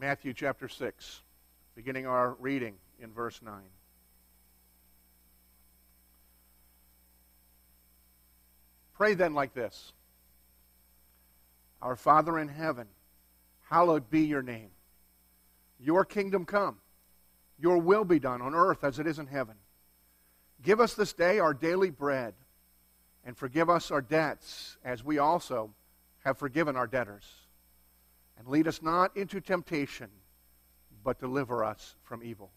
Matthew chapter 6, beginning our reading in verse 9. Pray then like this Our Father in heaven, hallowed be your name. Your kingdom come, your will be done on earth as it is in heaven. Give us this day our daily bread, and forgive us our debts as we also have forgiven our debtors. And lead us not into temptation, but deliver us from evil.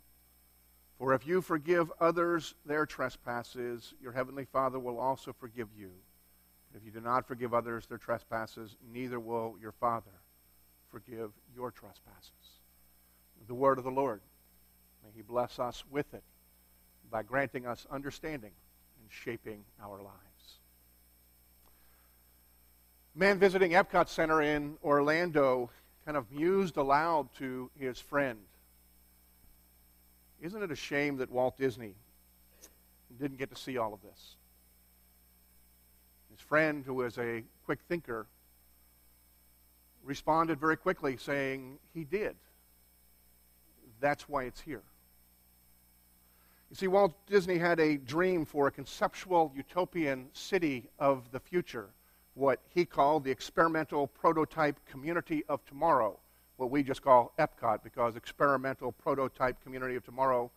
For if you forgive others their trespasses, your heavenly Father will also forgive you. If you do not forgive others their trespasses, neither will your Father forgive your trespasses. The word of the Lord. May he bless us with it by granting us understanding and shaping our lives. Man visiting Epcot Center in Orlando kind of mused aloud to his friend. Isn't it a shame that Walt Disney didn't get to see all of this? His friend, who was a quick thinker, responded very quickly, saying, He did. That's why it's here. You see, Walt Disney had a dream for a conceptual utopian city of the future, what he called the experimental prototype community of tomorrow, what we just call Epcot, because experimental prototype community of tomorrow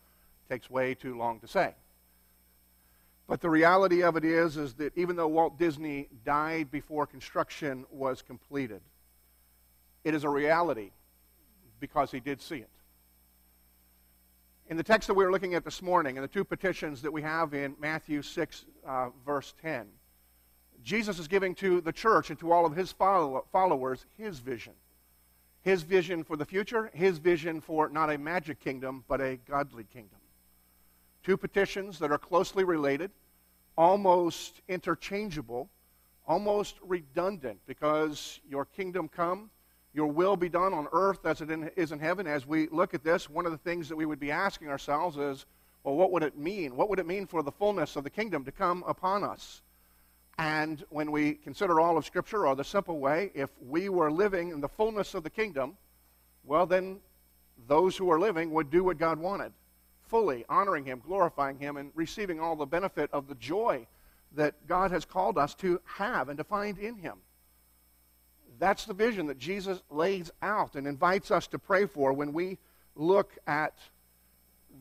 takes way too long to say. But the reality of it is, is that even though Walt Disney died before construction was completed, it is a reality because he did see it. In the text that we were looking at this morning, and the two petitions that we have in Matthew 6, uh, verse 10, Jesus is giving to the church and to all of his follow- followers his vision. His vision for the future, his vision for not a magic kingdom, but a godly kingdom. Two petitions that are closely related, almost interchangeable, almost redundant, because your kingdom come, your will be done on earth as it is in heaven. As we look at this, one of the things that we would be asking ourselves is, well, what would it mean? What would it mean for the fullness of the kingdom to come upon us? And when we consider all of Scripture, or the simple way, if we were living in the fullness of the kingdom, well, then those who are living would do what God wanted fully honoring Him, glorifying Him, and receiving all the benefit of the joy that God has called us to have and to find in Him. That's the vision that Jesus lays out and invites us to pray for when we look at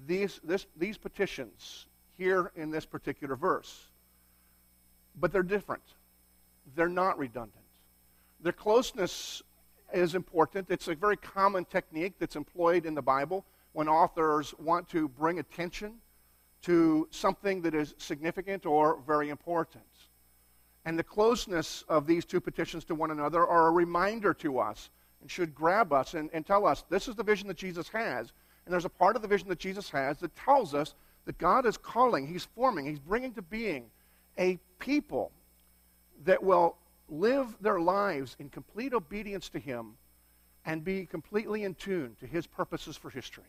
these, this, these petitions here in this particular verse. But they're different, they're not redundant. Their closeness is important. It's a very common technique that's employed in the Bible when authors want to bring attention to something that is significant or very important. And the closeness of these two petitions to one another are a reminder to us and should grab us and, and tell us this is the vision that Jesus has. And there's a part of the vision that Jesus has that tells us that God is calling, He's forming, He's bringing to being a people that will live their lives in complete obedience to Him and be completely in tune to His purposes for history.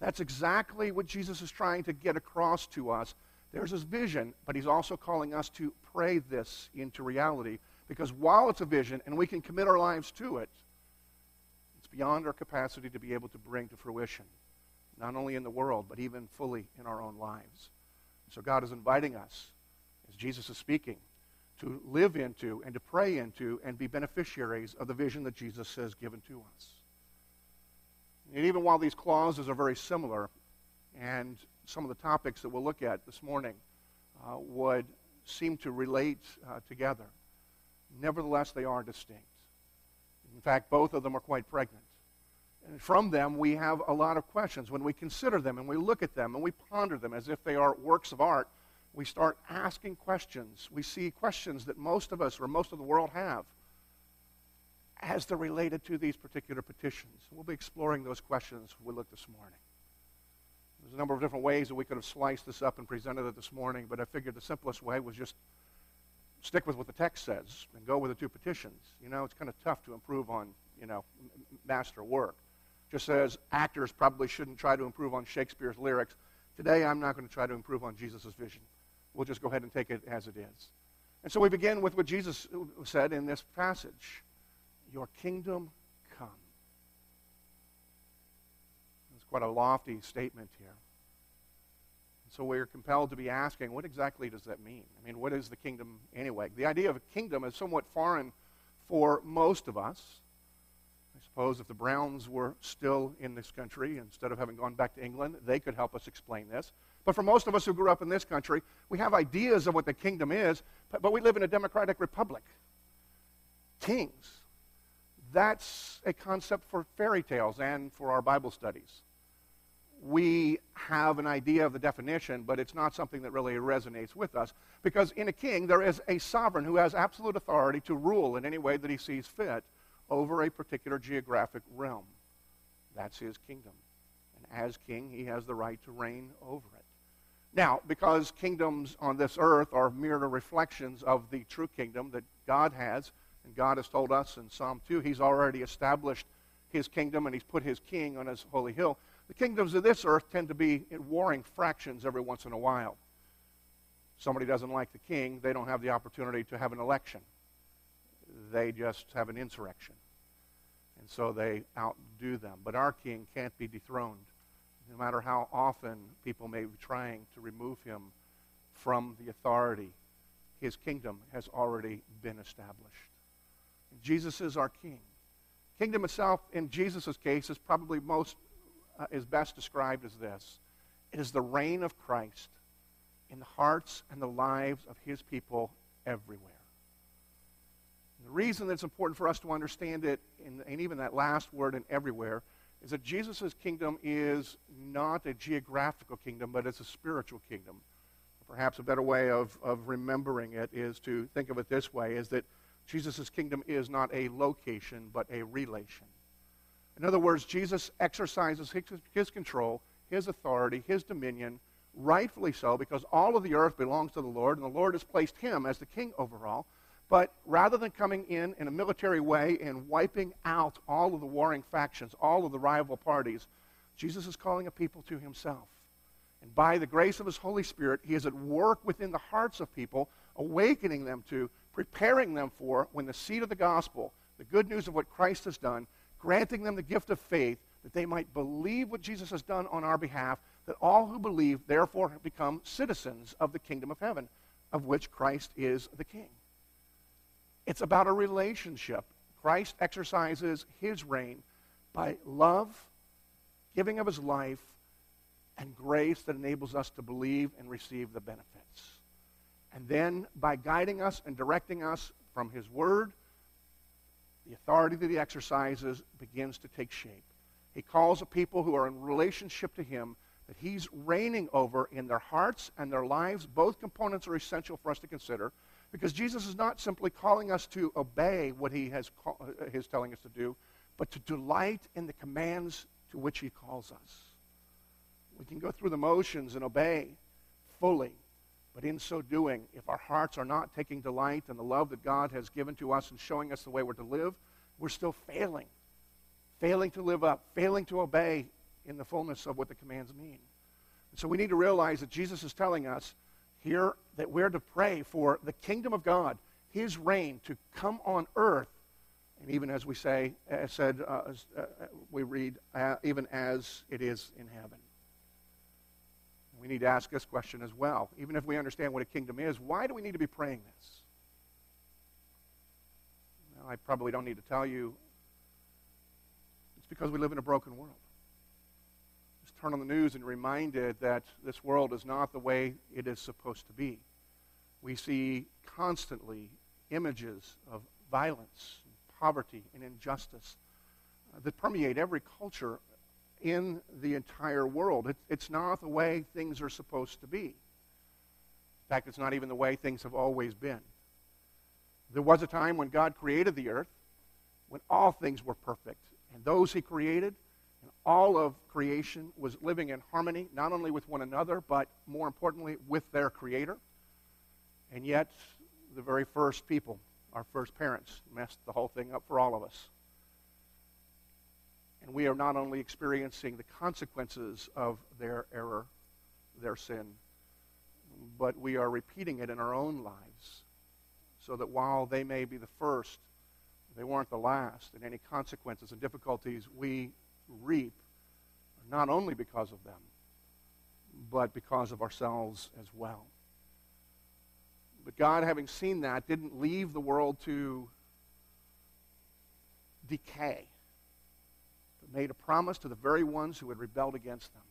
That's exactly what Jesus is trying to get across to us. There's his vision, but he's also calling us to pray this into reality because while it's a vision and we can commit our lives to it, it's beyond our capacity to be able to bring to fruition, not only in the world, but even fully in our own lives. So God is inviting us, as Jesus is speaking, to live into and to pray into and be beneficiaries of the vision that Jesus has given to us. And even while these clauses are very similar, and some of the topics that we'll look at this morning uh, would seem to relate uh, together, nevertheless, they are distinct. In fact, both of them are quite pregnant. And from them, we have a lot of questions. When we consider them and we look at them and we ponder them as if they are works of art, we start asking questions. We see questions that most of us or most of the world have as they're related to these particular petitions. We'll be exploring those questions we look this morning. There's a number of different ways that we could have sliced this up and presented it this morning, but I figured the simplest way was just stick with what the text says and go with the two petitions. You know, it's kind of tough to improve on, you know, master work. Just says actors probably shouldn't try to improve on Shakespeare's lyrics. Today, I'm not going to try to improve on Jesus' vision. We'll just go ahead and take it as it is. And so we begin with what Jesus said in this passage. Your kingdom come. It's quite a lofty statement here. So we're compelled to be asking, what exactly does that mean? I mean, what is the kingdom anyway? The idea of a kingdom is somewhat foreign for most of us. I suppose if the Browns were still in this country, instead of having gone back to England, they could help us explain this. But for most of us who grew up in this country, we have ideas of what the kingdom is, but, we live in a democratic republic. Kings. That's a concept for fairy tales and for our Bible studies we have an idea of the definition, but it's not something that really resonates with us. Because in a king, there is a sovereign who has absolute authority to rule in any way that he sees fit over a particular geographic realm. That's his kingdom. And as king, he has the right to reign over it. Now, because kingdoms on this earth are mere reflections of the true kingdom that God has, and God has told us in Psalm 2, he's already established his kingdom and he's put his king on his holy hill. The kingdoms of this earth tend to be in warring fractions every once in a while. Somebody doesn't like the king, they don't have the opportunity to have an election. They just have an insurrection. And so they outdo them. But our king can't be dethroned, no matter how often people may be trying to remove him from the authority. His kingdom has already been established. Jesus is our king. Kingdom itself, in Jesus' case, is probably most uh, is best described as this it is the reign of Christ in the hearts and the lives of his people everywhere. And the reason that it's important for us to understand it, and even that last word in everywhere, is that Jesus' kingdom is not a geographical kingdom, but it's a spiritual kingdom. Perhaps a better way of, of remembering it is to think of it this way, is that Jesus' kingdom is not a location, but a relation. In other words, Jesus exercises his, his control, his authority, his dominion, rightfully so, because all of the earth belongs to the Lord, and the Lord has placed him as the king over all. But rather than coming in in a military way and wiping out all of the warring factions, all of the rival parties, Jesus is calling a people to himself. And by the grace of his Holy Spirit, he is at work within the hearts of people, awakening them to, preparing them for when the seed of the gospel, the good news of what Christ has done, granting them the gift of faith that they might believe what Jesus has done on our behalf, that all who believe therefore become citizens of the kingdom of heaven, of which Christ is the king. It's about a relationship. Christ exercises his reign by love, giving of his life, and grace that enables us to believe and receive the benefits. And then by guiding us and directing us from his word the authority that he exercises begins to take shape. He calls a people who are in relationship to him that he's reigning over in their hearts and their lives. Both components are essential for us to consider because Jesus is not simply calling us to obey what he has call, uh, is telling us to do, but to delight in the commands to which he calls us. We can go through the motions and obey fully, but in so doing, if our hearts are not taking delight in the love that God has given to us and showing us the way we're to live, we're still failing. Failing to live up, failing to obey in the fullness of what the commands mean. And so we need to realize that Jesus is telling us here that we're to pray for the kingdom of God, his reign to come on earth. And even as we say, as said, uh, as, uh, we read, uh, even as it is in heaven we need to ask this question as well. Even if we understand what a kingdom is, why do we need to be praying this? Well, I probably don't need to tell you. It's because we live in a broken world. Turn on the news and reminded that this world is not the way it is supposed to be. We see constantly images of violence, and poverty, and injustice uh, that permeate every culture in the entire world. It, it's not the way things are supposed to be. In fact, it's not even the way things have always been. There was a time when God created the earth, when all things were perfect, and those he created, all of creation was living in harmony, not only with one another, but more importantly, with their Creator. And yet, the very first people, our first parents, messed the whole thing up for all of us. And we are not only experiencing the consequences of their error, their sin, but we are repeating it in our own lives. So that while they may be the first, they weren't the last. And any consequences and difficulties we reap not only because of them, but because of ourselves as well. But God, having seen that, didn't leave the world to decay, but made a promise to the very ones who had rebelled against them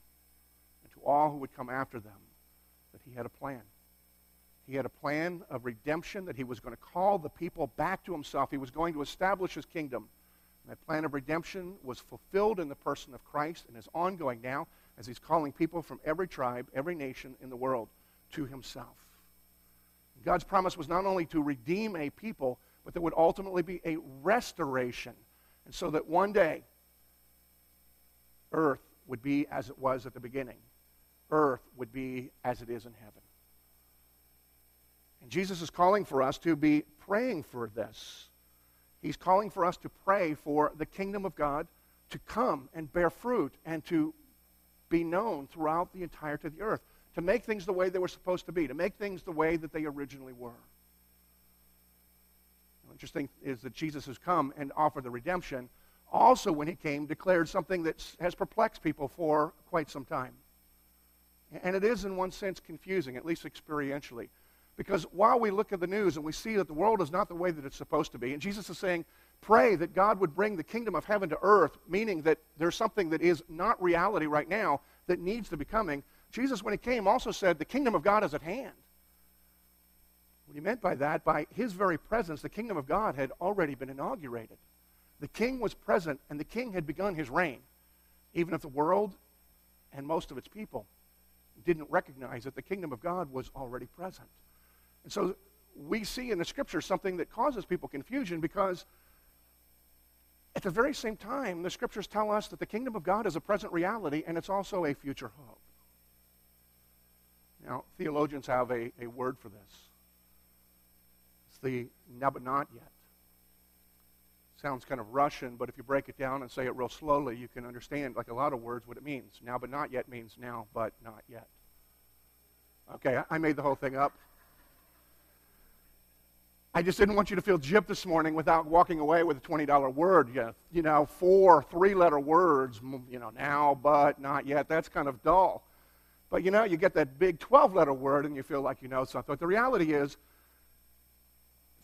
and to all who would come after them that He had a plan. He had a plan of redemption that He was going to call the people back to Himself. He was going to establish His kingdom. That plan of redemption was fulfilled in the person of Christ and is ongoing now as He's calling people from every tribe, every nation in the world to Himself. God's promise was not only to redeem a people, but there would ultimately be a restoration. And so that one day, earth would be as it was at the beginning, earth would be as it is in heaven. And Jesus is calling for us to be praying for this. He's calling for us to pray for the kingdom of God to come and bear fruit and to be known throughout the entirety of the earth, to make things the way they were supposed to be, to make things the way that they originally were. Interesting is that Jesus has come and offered the redemption. Also, when he came, declared something that has perplexed people for quite some time. And it is, in one sense, confusing, at least experientially. Because while we look at the news and we see that the world is not the way that it's supposed to be, and Jesus is saying, pray that God would bring the kingdom of heaven to earth, meaning that there's something that is not reality right now that needs to be coming. Jesus, when he came, also said, the kingdom of God is at hand. What he meant by that, by his very presence, the kingdom of God had already been inaugurated. The king was present, and the king had begun his reign, even if the world and most of its people didn't recognize that the kingdom of God was already present. And so we see in the scripture something that causes people confusion because at the very same time, the scriptures tell us that the kingdom of God is a present reality and it's also a future hope. Now, theologians have a, a word for this. It's the now but not yet. Sounds kind of Russian, but if you break it down and say it real slowly, you can understand, like a lot of words, what it means. Now but not yet means now but not yet. Okay, I made the whole thing up. I just didn't want you to feel gypped this morning without walking away with a $20 word. You, you know, four three letter words, you know, now, but, not yet. That's kind of dull. But you know, you get that big 12 letter word and you feel like you know something. But the reality is,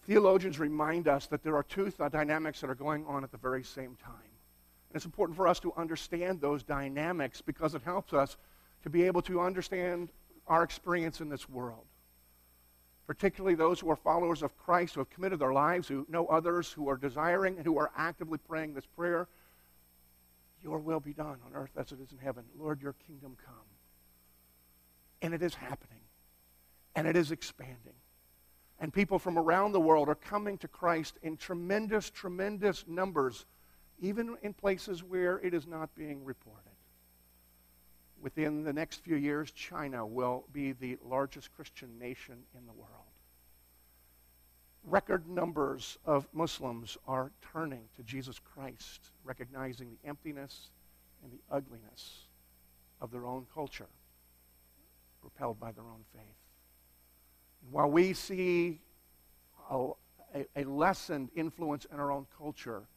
theologians remind us that there are two th- dynamics that are going on at the very same time. And it's important for us to understand those dynamics because it helps us to be able to understand our experience in this world particularly those who are followers of Christ, who have committed their lives, who know others, who are desiring and who are actively praying this prayer Your will be done on earth as it is in heaven. Lord, your kingdom come. And it is happening, and it is expanding. And people from around the world are coming to Christ in tremendous, tremendous numbers, even in places where it is not being reported within the next few years, China will be the largest Christian nation in the world. Record numbers of Muslims are turning to Jesus Christ, recognizing the emptiness and the ugliness of their own culture, propelled by their own faith. And while we see a, a, a lessened influence in our own culture,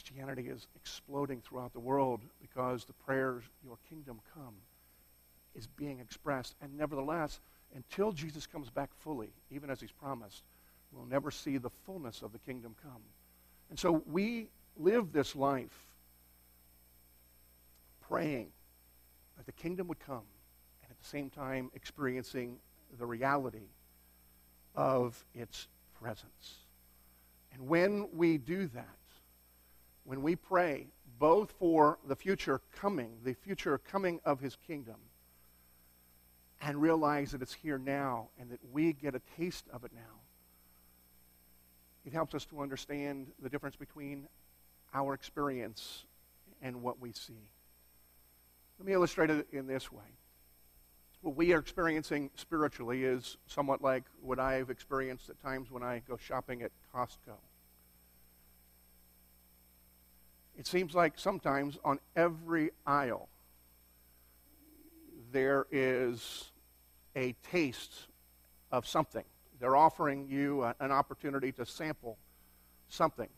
Christianity is exploding throughout the world because the prayers, Your kingdom come, is being expressed. And nevertheless, until Jesus comes back fully, even as He's promised, we'll never see the fullness of the kingdom come. And so we live this life praying that the kingdom would come and at the same time experiencing the reality of its presence. And when we do that, when we pray both for the future coming, the future coming of his kingdom, and realize that it's here now and that we get a taste of it now, it helps us to understand the difference between our experience and what we see. Let me illustrate it in this way. What we are experiencing spiritually is somewhat like what I've experienced at times when I go shopping at Costco. It seems like sometimes on every aisle there is a taste of something. They're offering you a, an opportunity to sample something.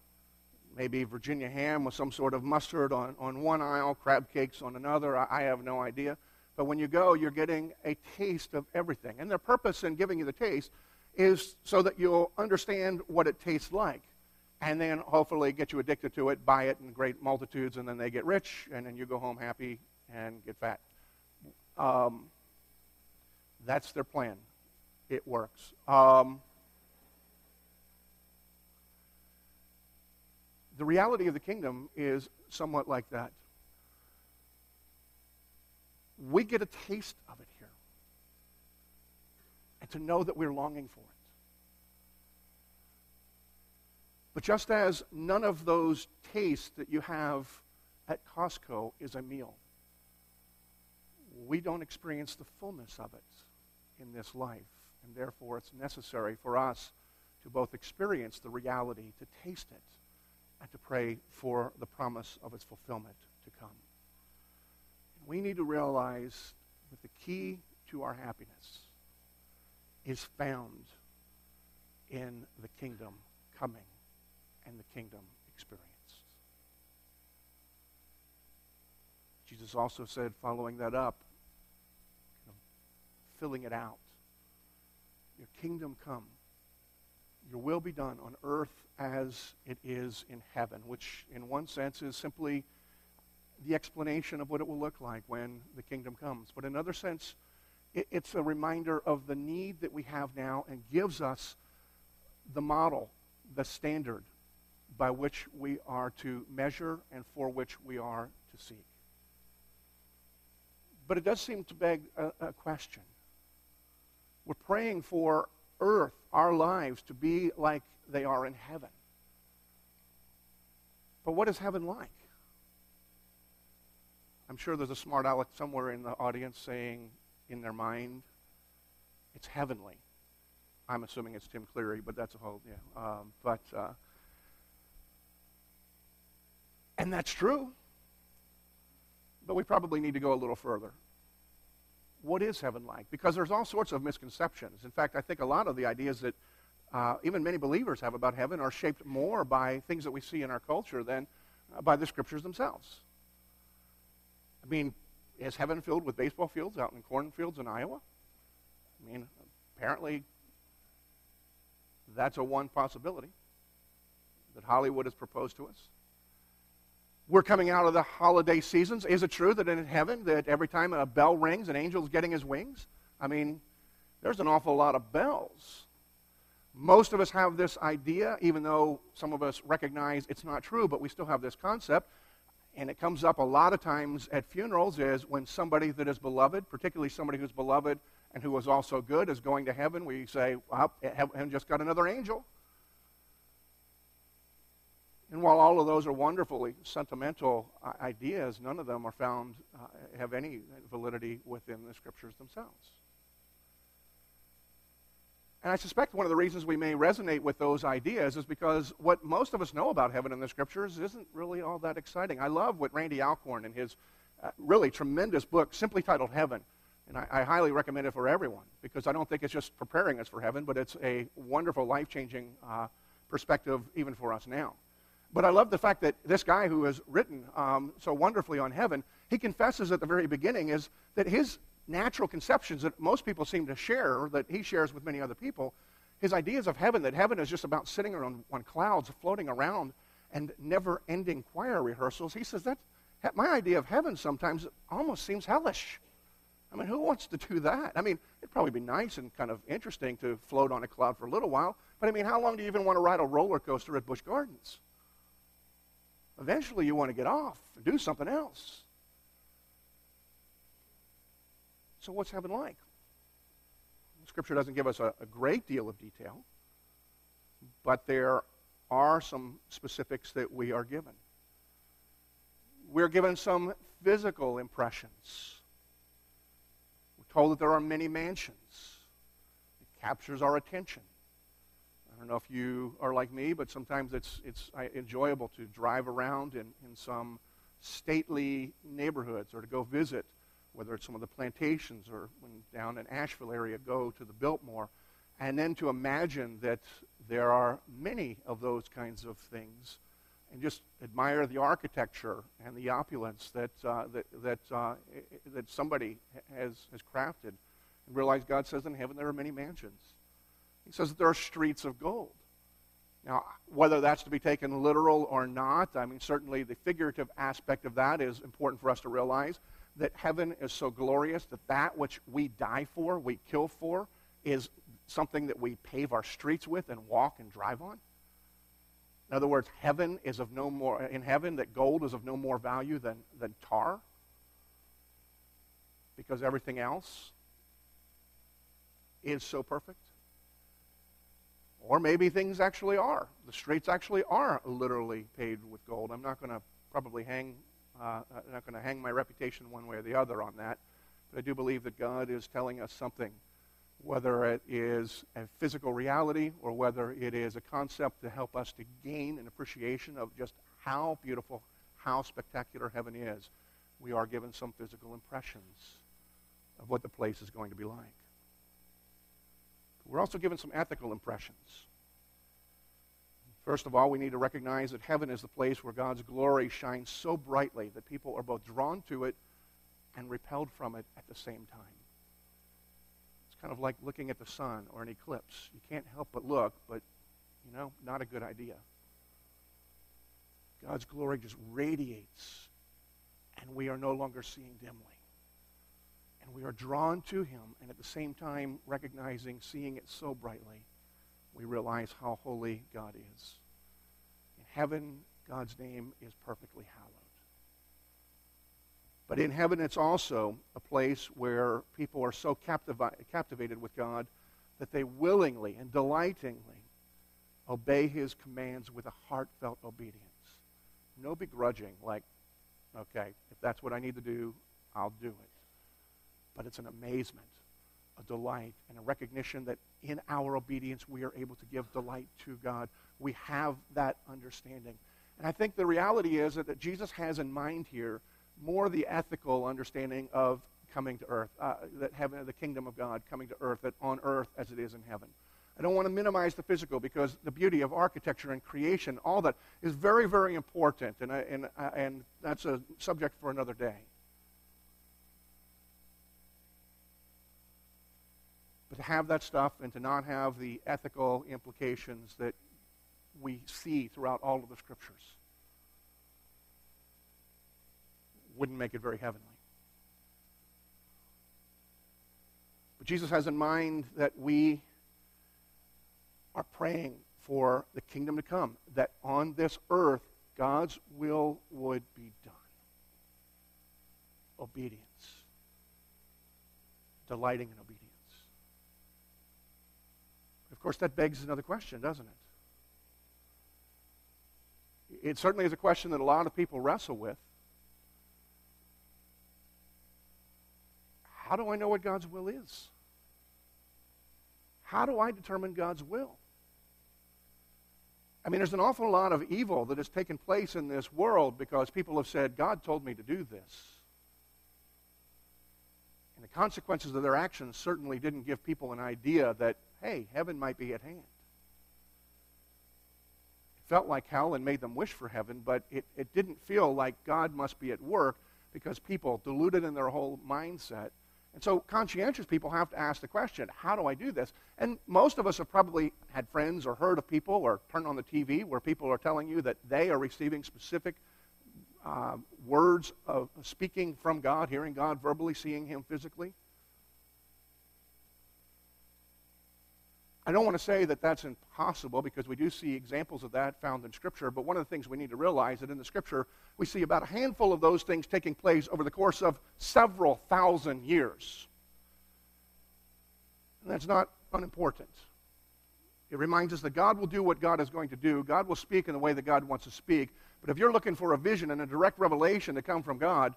maybe Virginia ham with some sort of mustard on, on one aisle, crab cakes on another. I, I have no idea. But when you go, you're getting a taste of everything. And their purpose in giving you the taste is so that you'll understand what it tastes like. And then hopefully get you addicted to it, buy it in great multitudes, and then they get rich, and then you go home happy and get fat. Um, that's their plan. It works. Um, the reality of the kingdom is somewhat like that. We get a taste of it here. And to know that we're longing for it. But just as none of those tastes that you have at Costco is a meal, we don't experience the fullness of it in this life. And therefore, it's necessary for us to both experience the reality, to taste it, and to pray for the promise of its fulfillment to come. And we need to realize that the key to our happiness is found in the kingdom coming and the kingdom experienced. Jesus also said, following that up, you know, filling it out, Your kingdom come, your will be done on earth as it is in heaven, which in one sense is simply the explanation of what it will look like when the kingdom comes. But in another sense, it, it's a reminder of the need that we have now and gives us the model, the standard by which we are to measure and for which we are to seek. But it does seem to beg a, a question. We're praying for earth, our lives, to be like they are in heaven. But what is heaven like? I'm sure there's a smart aleck somewhere in the audience saying in their mind, it's heavenly. I'm assuming it's Tim Cleary, but that's a whole, yeah. Um, but, uh, and that's true. But we probably need to go a little further. What is heaven like? Because there's all sorts of misconceptions. In fact, I think a lot of the ideas that uh, even many believers have about heaven are shaped more by things that we see in our culture than uh, by the scriptures themselves. I mean, is heaven filled with baseball fields out in cornfields in Iowa? I mean, apparently that's a one possibility that Hollywood has proposed to us. We're coming out of the holiday seasons. Is it true that in heaven that every time a bell rings an angel's getting his wings? I mean, there's an awful lot of bells. Most of us have this idea, even though some of us recognize it's not true, but we still have this concept. And it comes up a lot of times at funerals is when somebody that is beloved, particularly somebody who's beloved and who was also good, is going to heaven, we say, well, heaven just got another angel. And while all of those are wonderfully sentimental uh, ideas, none of them are found, uh, have any validity within the scriptures themselves. And I suspect one of the reasons we may resonate with those ideas is because what most of us know about heaven in the scriptures isn't really all that exciting. I love what Randy Alcorn in his uh, really tremendous book, simply titled Heaven, and I, I, highly recommend it for everyone because I don't think it's just preparing us for heaven, but it's a wonderful, life changing uh, perspective even for us now. But I love the fact that this guy who has written um, so wonderfully on heaven, he confesses at the very beginning is that his natural conceptions that most people seem to share, or that he shares with many other people, his ideas of heaven, that heaven is just about sitting on, on clouds, floating around, and never ending choir rehearsals. He says that my idea of heaven sometimes almost seems hellish. I mean, who wants to do that? I mean, it'd probably be nice and kind of interesting to float on a cloud for a little while, but I mean, how long do you even want to ride a roller coaster at Busch Gardens? Eventually, you want to get off and do something else. So, what's heaven like? Scripture doesn't give us a, a great deal of detail, but there are some specifics that we are given. We're given some physical impressions. We're told that there are many mansions. It captures our attention. I don't know if you are like me, but sometimes it's, it's enjoyable to drive around in, in some stately neighborhoods or to go visit whether it's some of the plantations or when down in Asheville area, go to the Biltmore, and then to imagine that there are many of those kinds of things and just admire the architecture and the opulence that, uh, that, that, uh, that somebody has, has crafted and realize God says in heaven there are many mansions. He says that there are streets of gold. Now, whether that's to be taken literal or not, I mean, certainly the figurative aspect of that is important for us to realize that heaven is so glorious that that which we die for, we kill for, is something that we pave our streets with and walk and drive on. In other words, heaven is of no more, in heaven, that gold is of no more value than, than tar because everything else is so perfect. Or maybe things actually are. The streets actually are literally paved with gold. I'm not going to probably hang, uh, I'm not going to hang my reputation one way or the other on that. But I do believe that God is telling us something whether it is a physical reality or whether it is a concept to help us to gain an appreciation of just how beautiful, how spectacular heaven is, we are given some physical impressions of what the place is going to be like. We're also given some ethical impressions. First of all, we need to recognize that heaven is the place where God's glory shines so brightly that people are both drawn to it and repelled from it at the same time It's kind of like looking at the sun or an eclipse. You can't help but look, but, you know, not a good idea. God's glory just radiates, and we are no longer seeing dimly. And we are drawn to him, and at the same time, recognizing, seeing it so brightly, we realize how holy God is. In heaven, God's name is perfectly hallowed. But in heaven, it's also a place where people are so captivi- captivated with God that they willingly and delightingly obey his commands with a heartfelt obedience. No begrudging, like, okay, if that's what I need to do, I'll do it. But it's an amazement, a delight, and a recognition that in our obedience we are able to give delight to God. We have that understanding. And I think the reality is that, that Jesus has in mind here more the ethical understanding of coming to earth, uh, that heaven, the kingdom of God coming to earth, that on earth as it is in heaven. I don't want to minimize the physical because the beauty of architecture and creation, all that, is very, very important, and, and, uh, and that's a subject for another day. But to have that stuff and to not have the ethical implications that we see throughout all of the scriptures wouldn't make it very heavenly. But Jesus has in mind that we are praying for the kingdom to come, that on this earth, God's will would be done. Obedience. Delighting in obedience. Of course, that begs another question, doesn't it? It certainly is a question that a lot of people wrestle with. How do I know what God's will is? How do I determine God's will? I mean, there's an awful lot of evil that has taken place in this world because people have said, God told me to do this. And the consequences of their actions certainly didn't give people an idea that, hey, heaven might be at hand. It felt like hell and made them wish for heaven, but it, it didn't feel like God must be at work because people, deluded in their whole mindset, and so conscientious people have to ask the question, how do I do this? And most of us have probably had friends or heard of people or turned on the TV where people are telling you that they are receiving specific uh, words of speaking from God, hearing God verbally, seeing Him physically. I don't want to say that that's impossible because we do see examples of that found in Scripture, but one of the things we need to realize is that in the Scripture, we see about a handful of those things taking place over the course of several thousand years. And that's not unimportant. It reminds us that God will do what God is going to do. God will speak in the way that God wants to speak. But if you're looking for a vision and a direct revelation to come from God,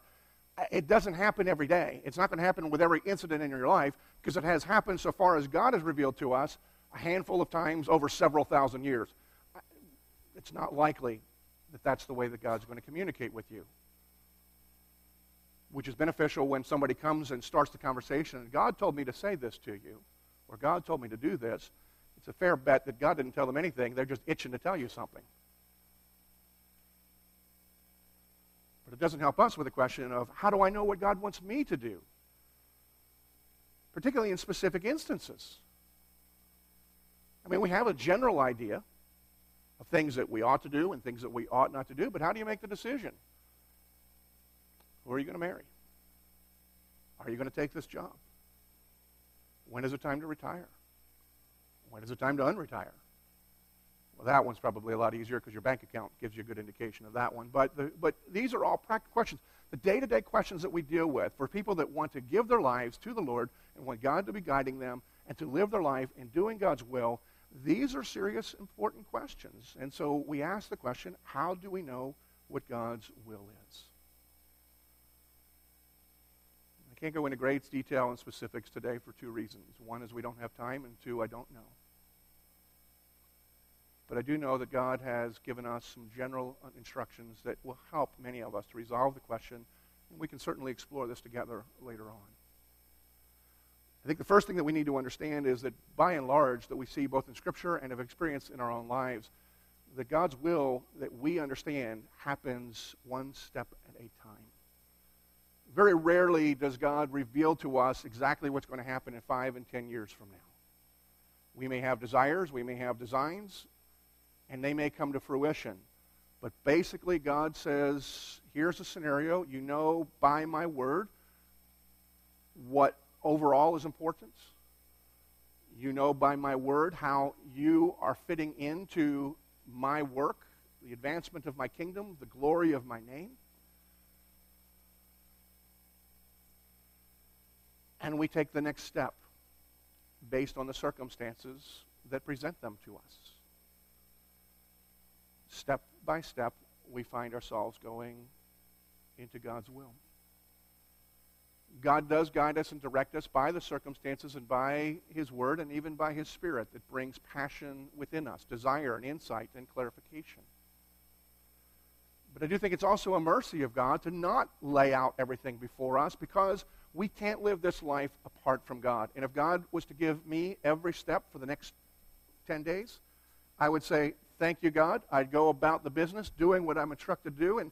it doesn't happen every day. It's not going to happen with every incident in your life because it has happened so far as God has revealed to us a handful of times over several thousand years. It's not likely that that's the way that God's going to communicate with you. Which is beneficial when somebody comes and starts the conversation and God told me to say this to you, or God told me to do this. It's a fair bet that God didn't tell them anything. They're just itching to tell you something. But it doesn't help us with the question of how do I know what God wants me to do? Particularly in specific instances. I mean, we have a general idea of things that we ought to do and things that we ought not to do, but how do you make the decision? Who are you going to marry? Are you going to take this job? When is it time to retire? When is it time to unretire? Well, that one's probably a lot easier because your bank account gives you a good indication of that one. But, the, but these are all practical questions. The day to day questions that we deal with for people that want to give their lives to the Lord and want God to be guiding them and to live their life in doing God's will, these are serious, important questions. And so we ask the question how do we know what God's will is? I can't go into great detail and specifics today for two reasons. One is we don't have time, and two, I don't know. But I do know that God has given us some general uh, instructions that will help many of us to resolve the question, and we can certainly explore this together later on. I think the first thing that we need to understand is that by and large, that we see both in Scripture and have experienced in our own lives, that God's will that we understand happens one step at a time. Very rarely does God reveal to us exactly what's going to happen in five and ten years from now. We may have desires, we may have designs, and they may come to fruition. But basically, God says, here's a scenario. You know by my word what overall is important. You know by my word how you are fitting into my work, the advancement of my kingdom, the glory of my name. And we take the next step based on the circumstances that present them to us step by step, we find ourselves going into God's will. God does guide us and direct us by the circumstances and by His Word and even by His Spirit that brings passion within us, desire and insight and clarification. But I do think it's also a mercy of God to not lay out everything before us because we can't live this life apart from God. And if God was to give me every step for the next 10 days, I would say, thank you, God. I'd go about the business doing what I'm instructed to do. And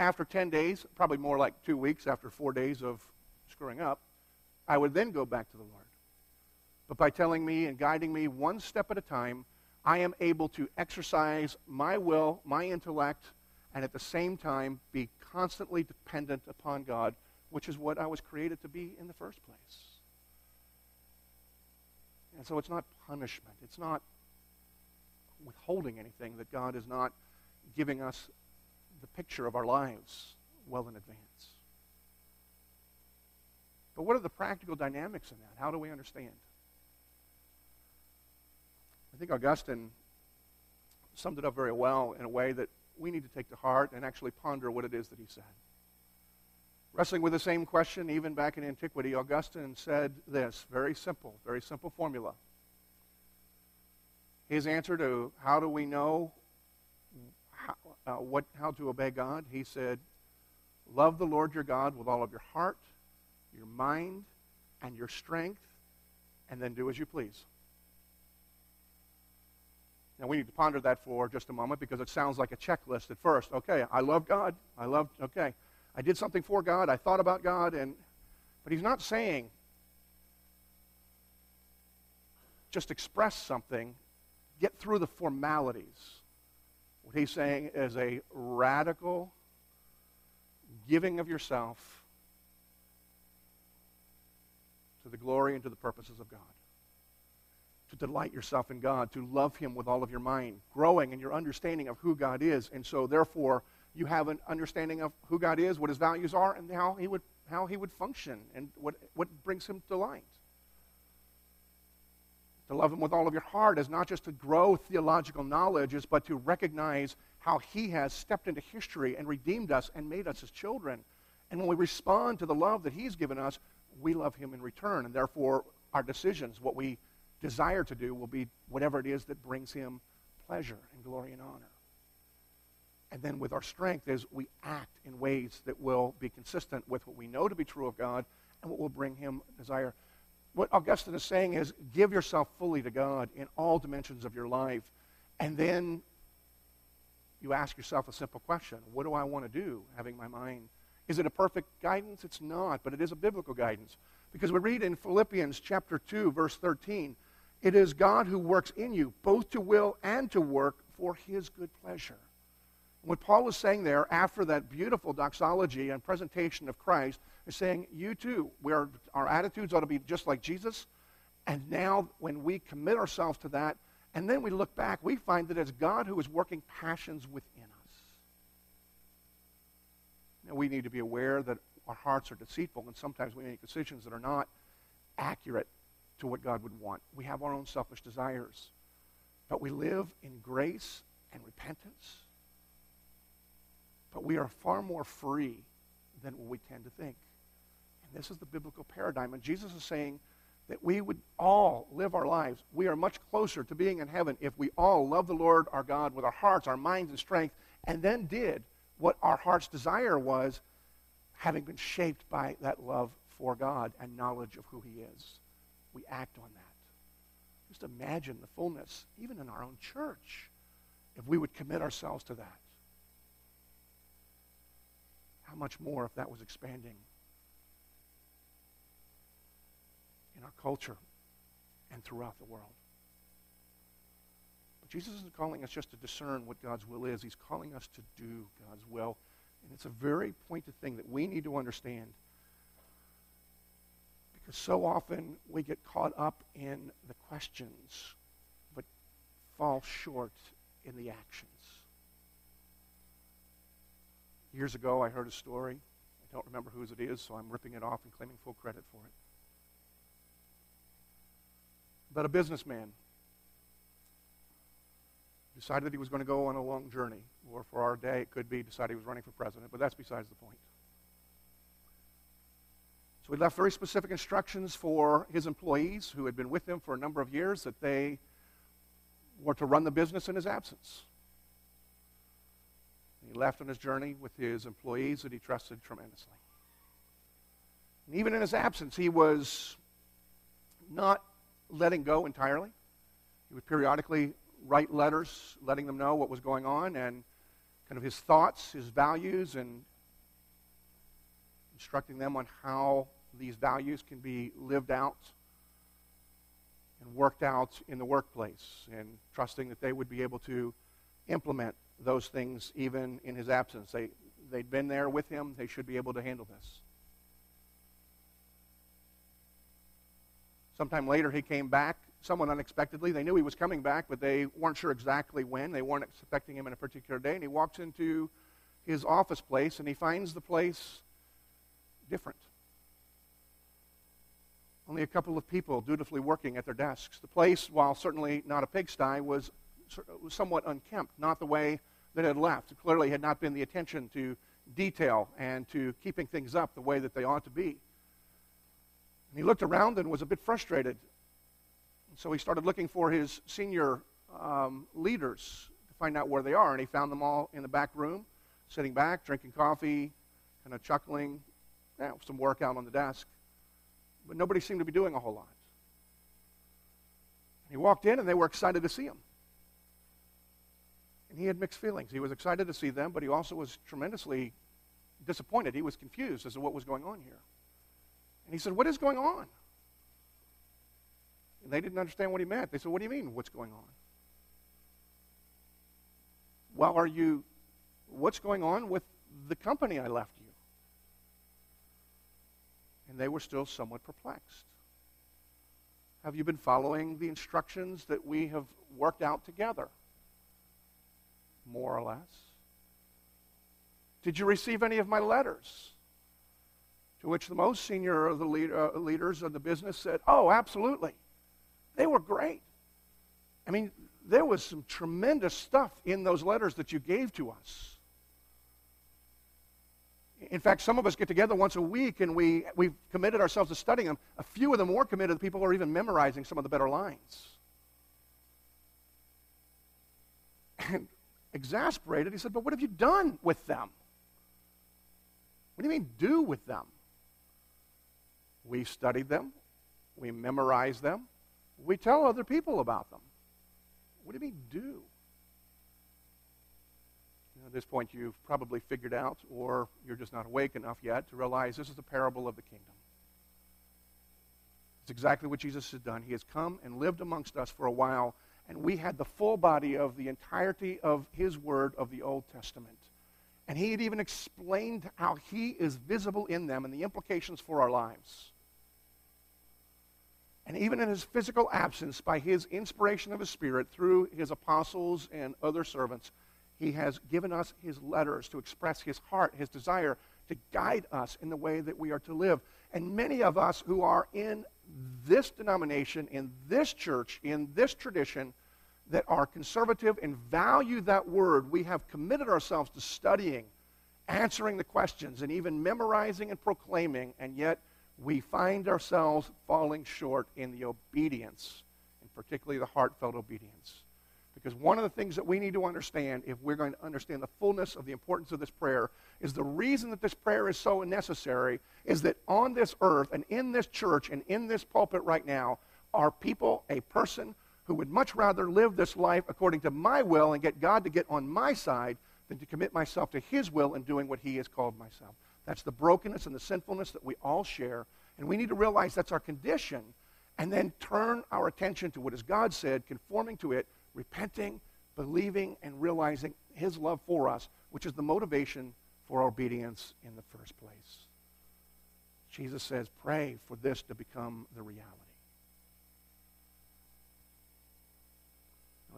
after 10 days, probably more like two weeks after four days of screwing up, I would then go back to the Lord. But by telling me and guiding me one step at a time, I am able to exercise my will, my intellect, and at the same time be constantly dependent upon God, which is what I was created to be in the first place. And so it's not punishment. It's not withholding anything, that God is not giving us the picture of our lives well in advance. But what are the practical dynamics in that? How do we understand? I think Augustine summed it up very well in a way that we need to take to heart and actually ponder what it is that he said. Wrestling with the same question, even back in antiquity, Augustine said this very simple, very simple formula his answer to how do we know uh, what, how to obey God, he said, Love the Lord your God with all of your heart, your mind, and your strength, and then do as you please. Now, we need to ponder that for just a moment because it sounds like a checklist at first. Okay, I love God. I love, okay, I did something for God. I thought about God. and But he's not saying just express something get through the formalities. What he's saying is a radical giving of yourself to the glory and to the purposes of God. To delight yourself in God, to love Him with all of your mind, growing in your understanding of who God is. And so, therefore, you have an understanding of who God is, what His values are, and how He would, how he would function, and what, what brings Him delight. To love Him with all of your heart is not just to grow theological knowledge, is but to recognize how He has stepped into history and redeemed us and made us His children. And when we respond to the love that He's given us, we love Him in return. And therefore, our decisions, what we desire to do, will be whatever it is that brings Him pleasure and glory and honor. And then with our strength is we act in ways that will be consistent with what we know to be true of God and what will bring Him desire what Augustine is saying is give yourself fully to God in all dimensions of your life, and then you ask yourself a simple question What do I want to do, having my mind? Is it a perfect guidance? It's not, but it is a biblical guidance. Because we read in Philippians chapter 2, verse 13, it is God who works in you, both to will and to work for his good pleasure. What Paul is saying there, after that beautiful doxology and presentation of Christ, is saying, You too, are, our attitudes ought to be just like Jesus. And now, when we commit ourselves to that, and then we look back, we find that it's God who is working passions within us. Now, we need to be aware that our hearts are deceitful, and sometimes we make decisions that are not accurate to what God would want. We have our own selfish desires. But we live in grace and repentance. But we are far more free than what we tend to think. This is the biblical paradigm. And Jesus is saying that we would all live our lives. We are much closer to being in heaven if we all love the Lord our God with our hearts, our minds, and strength, and then did what our heart's desire was, having been shaped by that love for God and knowledge of who He is. We act on that. Just imagine the fullness, even in our own church, if we would commit ourselves to that. How much more if that was expanding in our culture and throughout the world? But Jesus isn't calling us just to discern what God's will is, He's calling us to do God's will. And it's a very pointed thing that we need to understand. Because so often we get caught up in the questions, but fall short in the actions. Years ago, I heard a story. I don't remember whose it is, so I'm ripping it off and claiming full credit for it. About a businessman decided that he was going to go on a long journey, or for our day, it could be decided he was running for president, but that's besides the point. So he left very specific instructions for his employees who had been with him for a number of years that they were to run the business in his absence. He left on his journey with his employees that he trusted tremendously. And even in his absence, he was not letting go entirely. He would periodically write letters letting them know what was going on and kind of his thoughts, his values, and instructing them on how these values can be lived out and worked out in the workplace, and trusting that they would be able to implement those things even in his absence. They, they'd been there with him, they should be able to handle this. Sometime later, he came back, somewhat unexpectedly. They knew he was coming back, but they weren't sure exactly when. They weren't expecting him in a particular day. And he walks into his office place, and he finds the place different. Only a couple of people dutifully working at their desks. The place, while certainly not a pigsty, was somewhat unkempt, not the way that had left. It clearly had not been the attention to detail and to keeping things up the way that they ought to be. And he looked around and was a bit frustrated. And so he started looking for his senior um, leaders to find out where they are. And he found them all in the back room, sitting back, drinking coffee, kind of chuckling, yeah, some work out on the desk. But nobody seemed to be doing a whole lot. And he walked in, and they were excited to see him. And he had mixed feelings. He was excited to see them, but he also was tremendously disappointed. He was confused as to what was going on here. And he said, What is going on? And they didn't understand what he meant. They said, What do you mean, what's going on? Well, are you, what's going on with the company I left you? And they were still somewhat perplexed. Have you been following the instructions that we have worked out together? more or less? Did you receive any of my letters? To which the most senior of the lead, uh, leaders of the business said, Oh, absolutely. They were great. I mean, there was some tremendous stuff in those letters that you gave to us. In fact, some of us get together once a week and we, we've committed ourselves to studying them. A few of the more committed people are even memorizing some of the better lines. And exasperated. He said, But what have you done with them? What do you mean, do with them? We studied them, we memorized them, we tell other people about them. What do mean, do? At this point, you've probably figured out, or you're just not awake enough yet, to realize this is the parable of the kingdom. It's exactly what Jesus has done. He has come and lived amongst us for a while, and we had the full body of the entirety of his word of the Old Testament. And he had even explained how he is visible in them and the implications for our lives. And even in his physical absence, by his inspiration of his Spirit through his apostles and other servants, he has given us his letters to express his heart, his desire to guide us in the way that we are to live. And many of us who are in this denomination, in this church, in this tradition, that are conservative and value that word, we have committed ourselves to studying, answering the questions, and even memorizing and proclaiming, and yet we find ourselves falling short in the obedience, and particularly the heartfelt obedience. Because one of the things that we need to understand, if we're going to understand the fullness of the importance of this prayer, is the reason that this prayer is so necessary is that on this earth and in this church and in this pulpit right now are people, a person who would much rather live this life according to my will and get God to get on my side than to commit myself to His will and doing what He has called myself. That's the brokenness and the sinfulness that we all share. And we need to realize that's our condition and then turn our attention to what has God said, conforming to it, repenting, believing, and realizing His love for us, which is the motivation for obedience in the first place. Jesus says, pray for this to become the reality.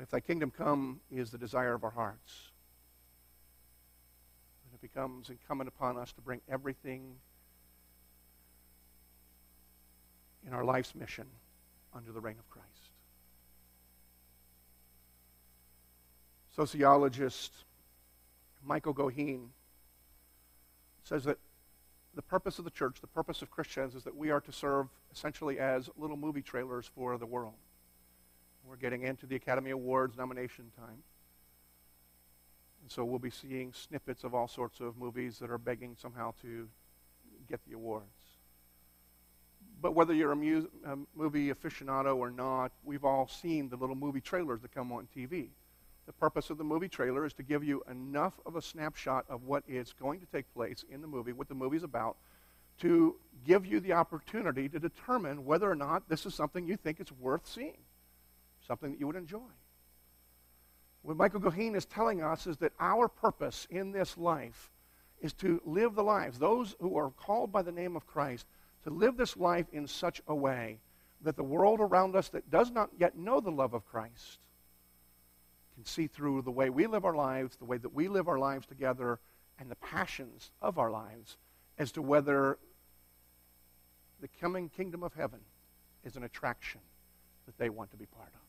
If thy kingdom come is the desire of our hearts, then it becomes incumbent upon us to bring everything in our life's mission under the reign of Christ. Sociologist Michael Goheen says that the purpose of the church, the purpose of Christians, is that we are to serve essentially as little movie trailers for the world. We're getting into the Academy Awards nomination time. And so we'll be seeing snippets of all sorts of movies that are begging somehow to get the awards. But whether you're a, mu- a movie aficionado or not, we've all seen the little movie trailers that come on TV. The purpose of the movie trailer is to give you enough of a snapshot of what is going to take place in the movie, what the movie's about, to give you the opportunity to determine whether or not this is something you think is worth seeing something that you would enjoy. What Michael Goheen is telling us is that our purpose in this life is to live the lives, those who are called by the name of Christ, to live this life in such a way that the world around us that does not yet know the love of Christ can see through the way we live our lives, the way that we live our lives together, and the passions of our lives as to whether the coming kingdom of heaven is an attraction that they want to be part of.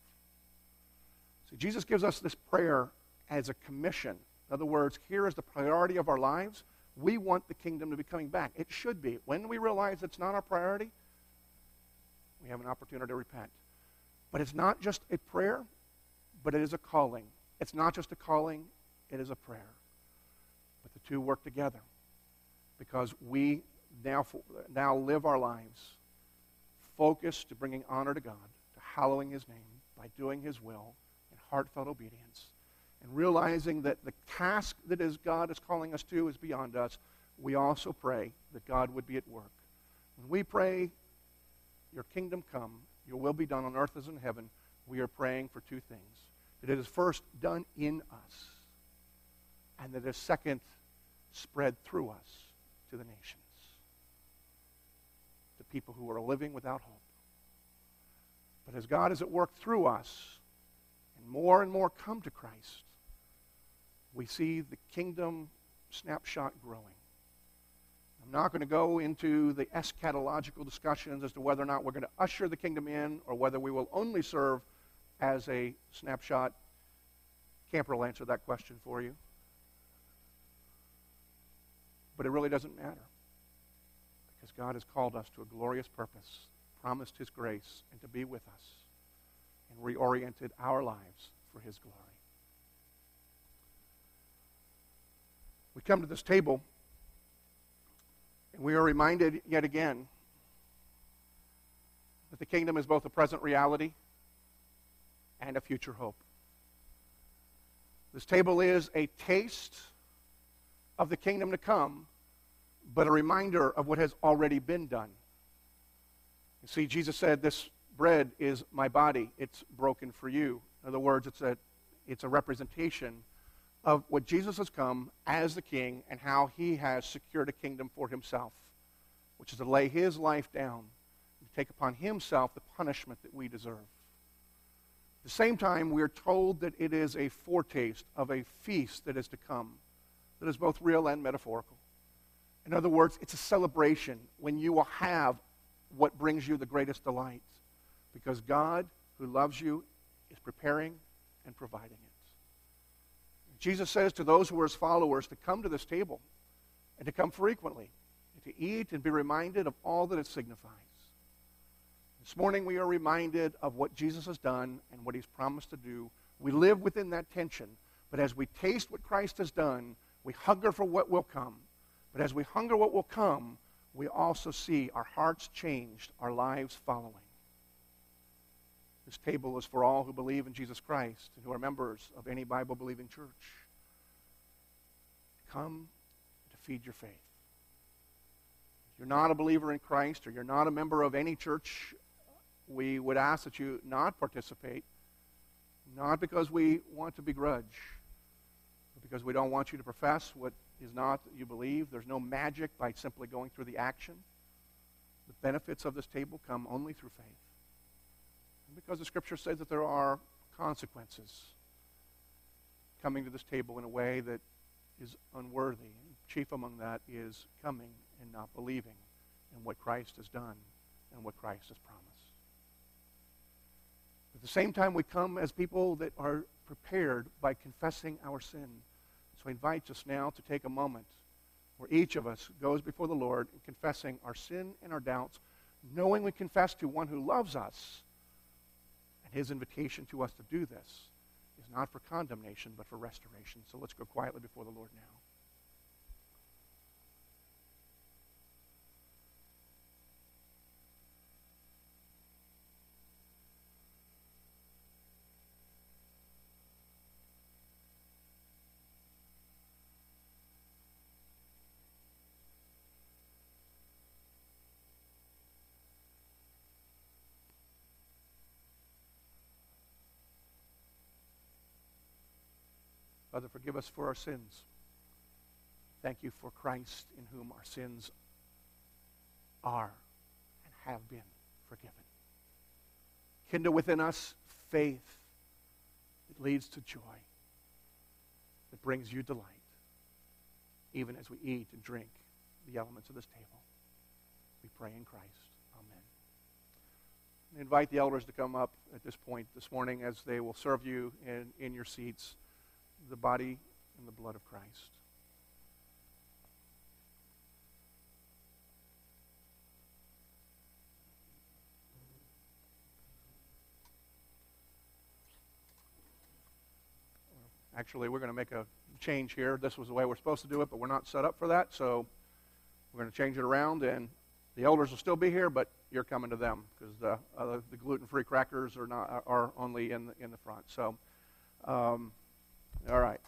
See, Jesus gives us this prayer as a commission. In other words, here is the priority of our lives. We want the kingdom to be coming back. It should be. When we realize it's not our priority, we have an opportunity to repent. But it's not just a prayer, but it is a calling. It's not just a calling, it is a prayer. But the two work together because we now, now live our lives focused to bringing honor to God, to hallowing His name by doing His will heartfelt obedience and realizing that the task that is God is calling us to is beyond us, we also pray that God would be at work. When we pray, Your kingdom come, Your will be done on earth as in heaven, we are praying for two things. That it is first done in us, and that it is second spread through us to the nations, to people who are living without hope. But as God is at work through us, more and more come to Christ, we see the kingdom snapshot growing. I'm not going to go into the eschatological discussions as to whether or not we're going to usher the kingdom in or whether we will only serve as a snapshot. Camper will answer that question for you. But it really doesn't matter because God has called us to a glorious purpose, promised His grace, and to be with us and reoriented our lives for His glory. We come to this table and we are reminded yet again that the kingdom is both a present reality and a future hope. This table is a taste of the kingdom to come, but a reminder of what has already been done. You see, Jesus said, This bread is my body, it's broken for you. In other words, it's a, it's a representation of what Jesus has come as the king and how he has secured a kingdom for himself, which is to lay his life down and take upon himself the punishment that we deserve. At the same time, we are told that it is a foretaste of a feast that is to come, that is both real and metaphorical. In other words, it's a celebration when you will have what brings you the greatest delight, because God, who loves you, is preparing and providing it. Jesus says to those who are his followers to come to this table and to come frequently, and to eat and be reminded of all that it signifies. This morning we are reminded of what Jesus has done and what he's promised to do. We live within that tension, but as we taste what Christ has done, we hunger for what will come. But as we hunger what will come, we also see our hearts changed, our lives following. This table is for all who believe in Jesus Christ and who are members of any Bible believing church. Come to feed your faith. If you're not a believer in Christ or you're not a member of any church, we would ask that you not participate, not because we want to begrudge, but because we don't want you to profess what is not that you believe. There's no magic by simply going through the action. The benefits of this table come only through faith because the scripture says that there are consequences coming to this table in a way that is unworthy. Chief among that is coming and not believing in what Christ has done and what Christ has promised. At the same time, we come as people that are prepared by confessing our sin. So I invite us now to take a moment where each of us goes before the Lord and confessing our sin and our doubts, knowing we confess to one who loves us his invitation to us to do this is not for condemnation, but for restoration. So let's go quietly before the Lord now. Father, forgive us for our sins. Thank you for Christ in whom our sins are and have been forgiven. Kindle within us faith that leads to joy, that brings you delight, even as we eat and drink the elements of this table. We pray in Christ. Amen. I invite the elders to come up at this point this morning as they will serve you in, in your seats the body and the blood of Christ. Actually, we're going to make a change here. This was the way we're supposed to do it, but we're not set up for that, so we're going to change it around, and the elders will still be here, but you're coming to them because the, uh, the gluten-free crackers are not are only in the, in the front. So. Um, all right.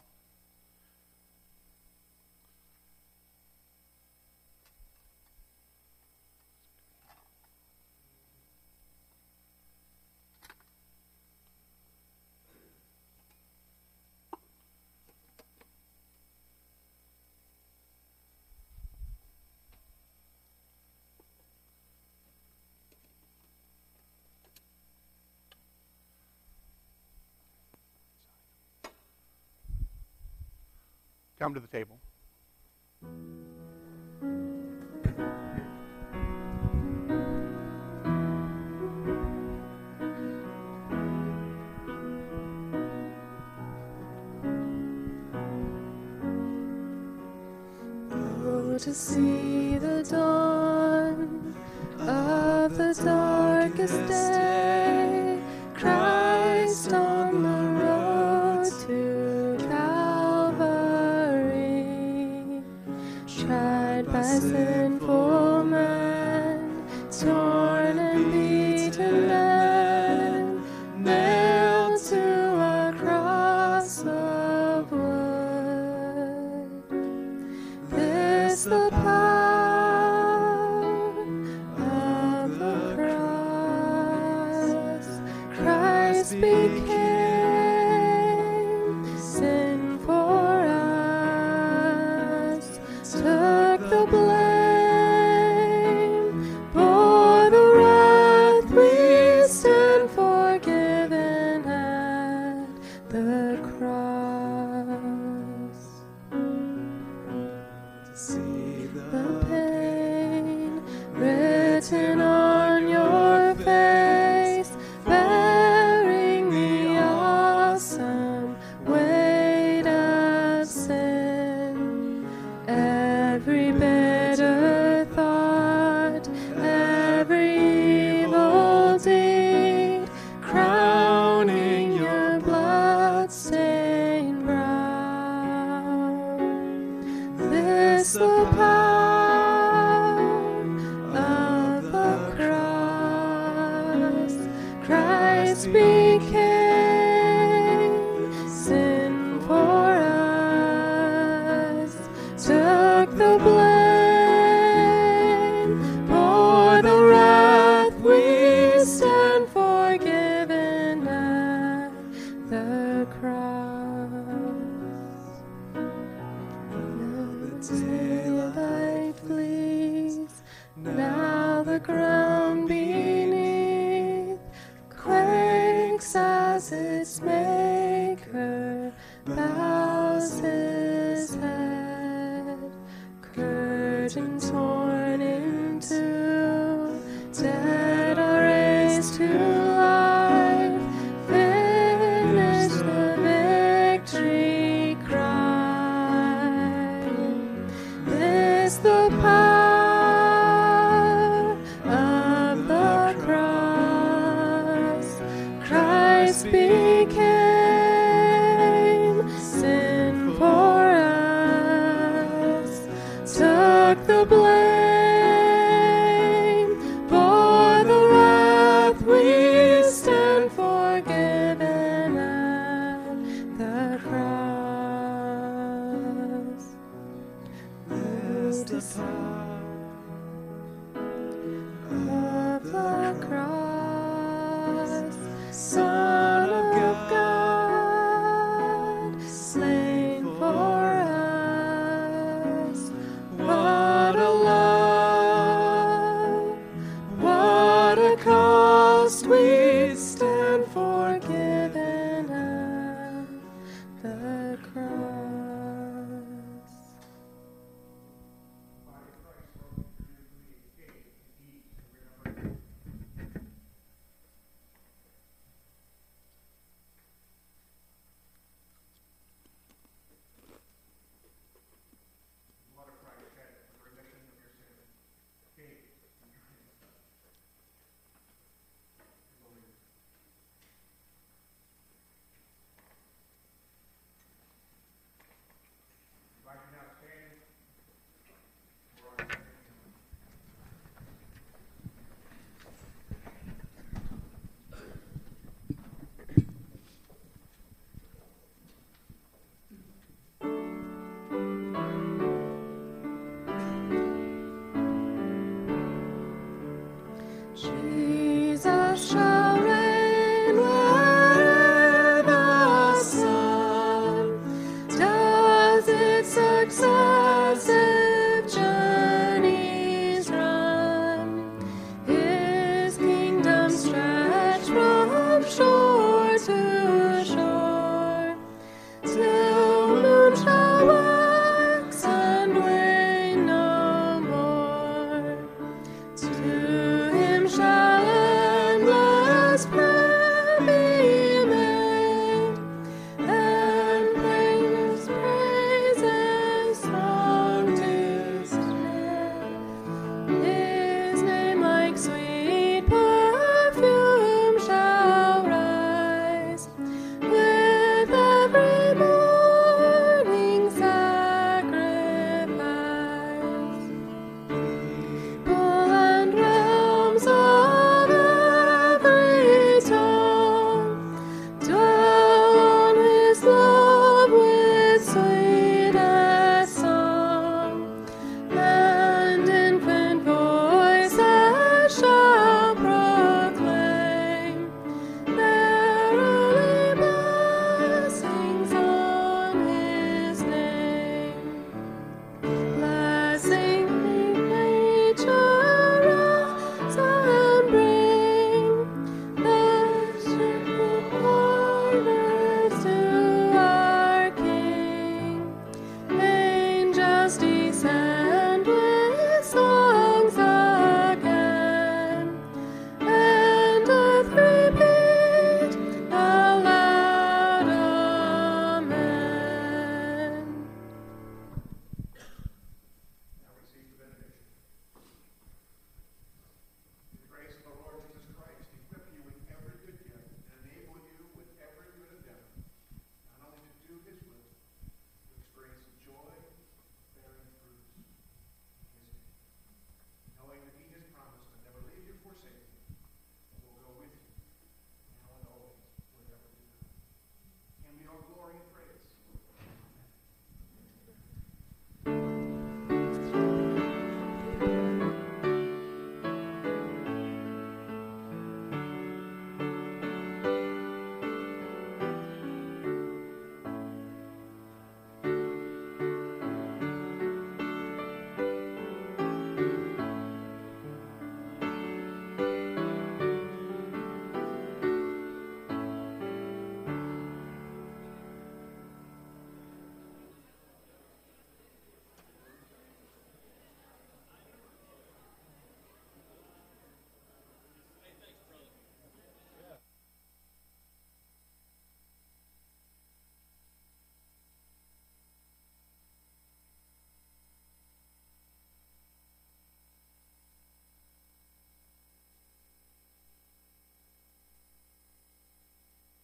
Come to the table. Oh, to see the dawn of the darkest day, the blame,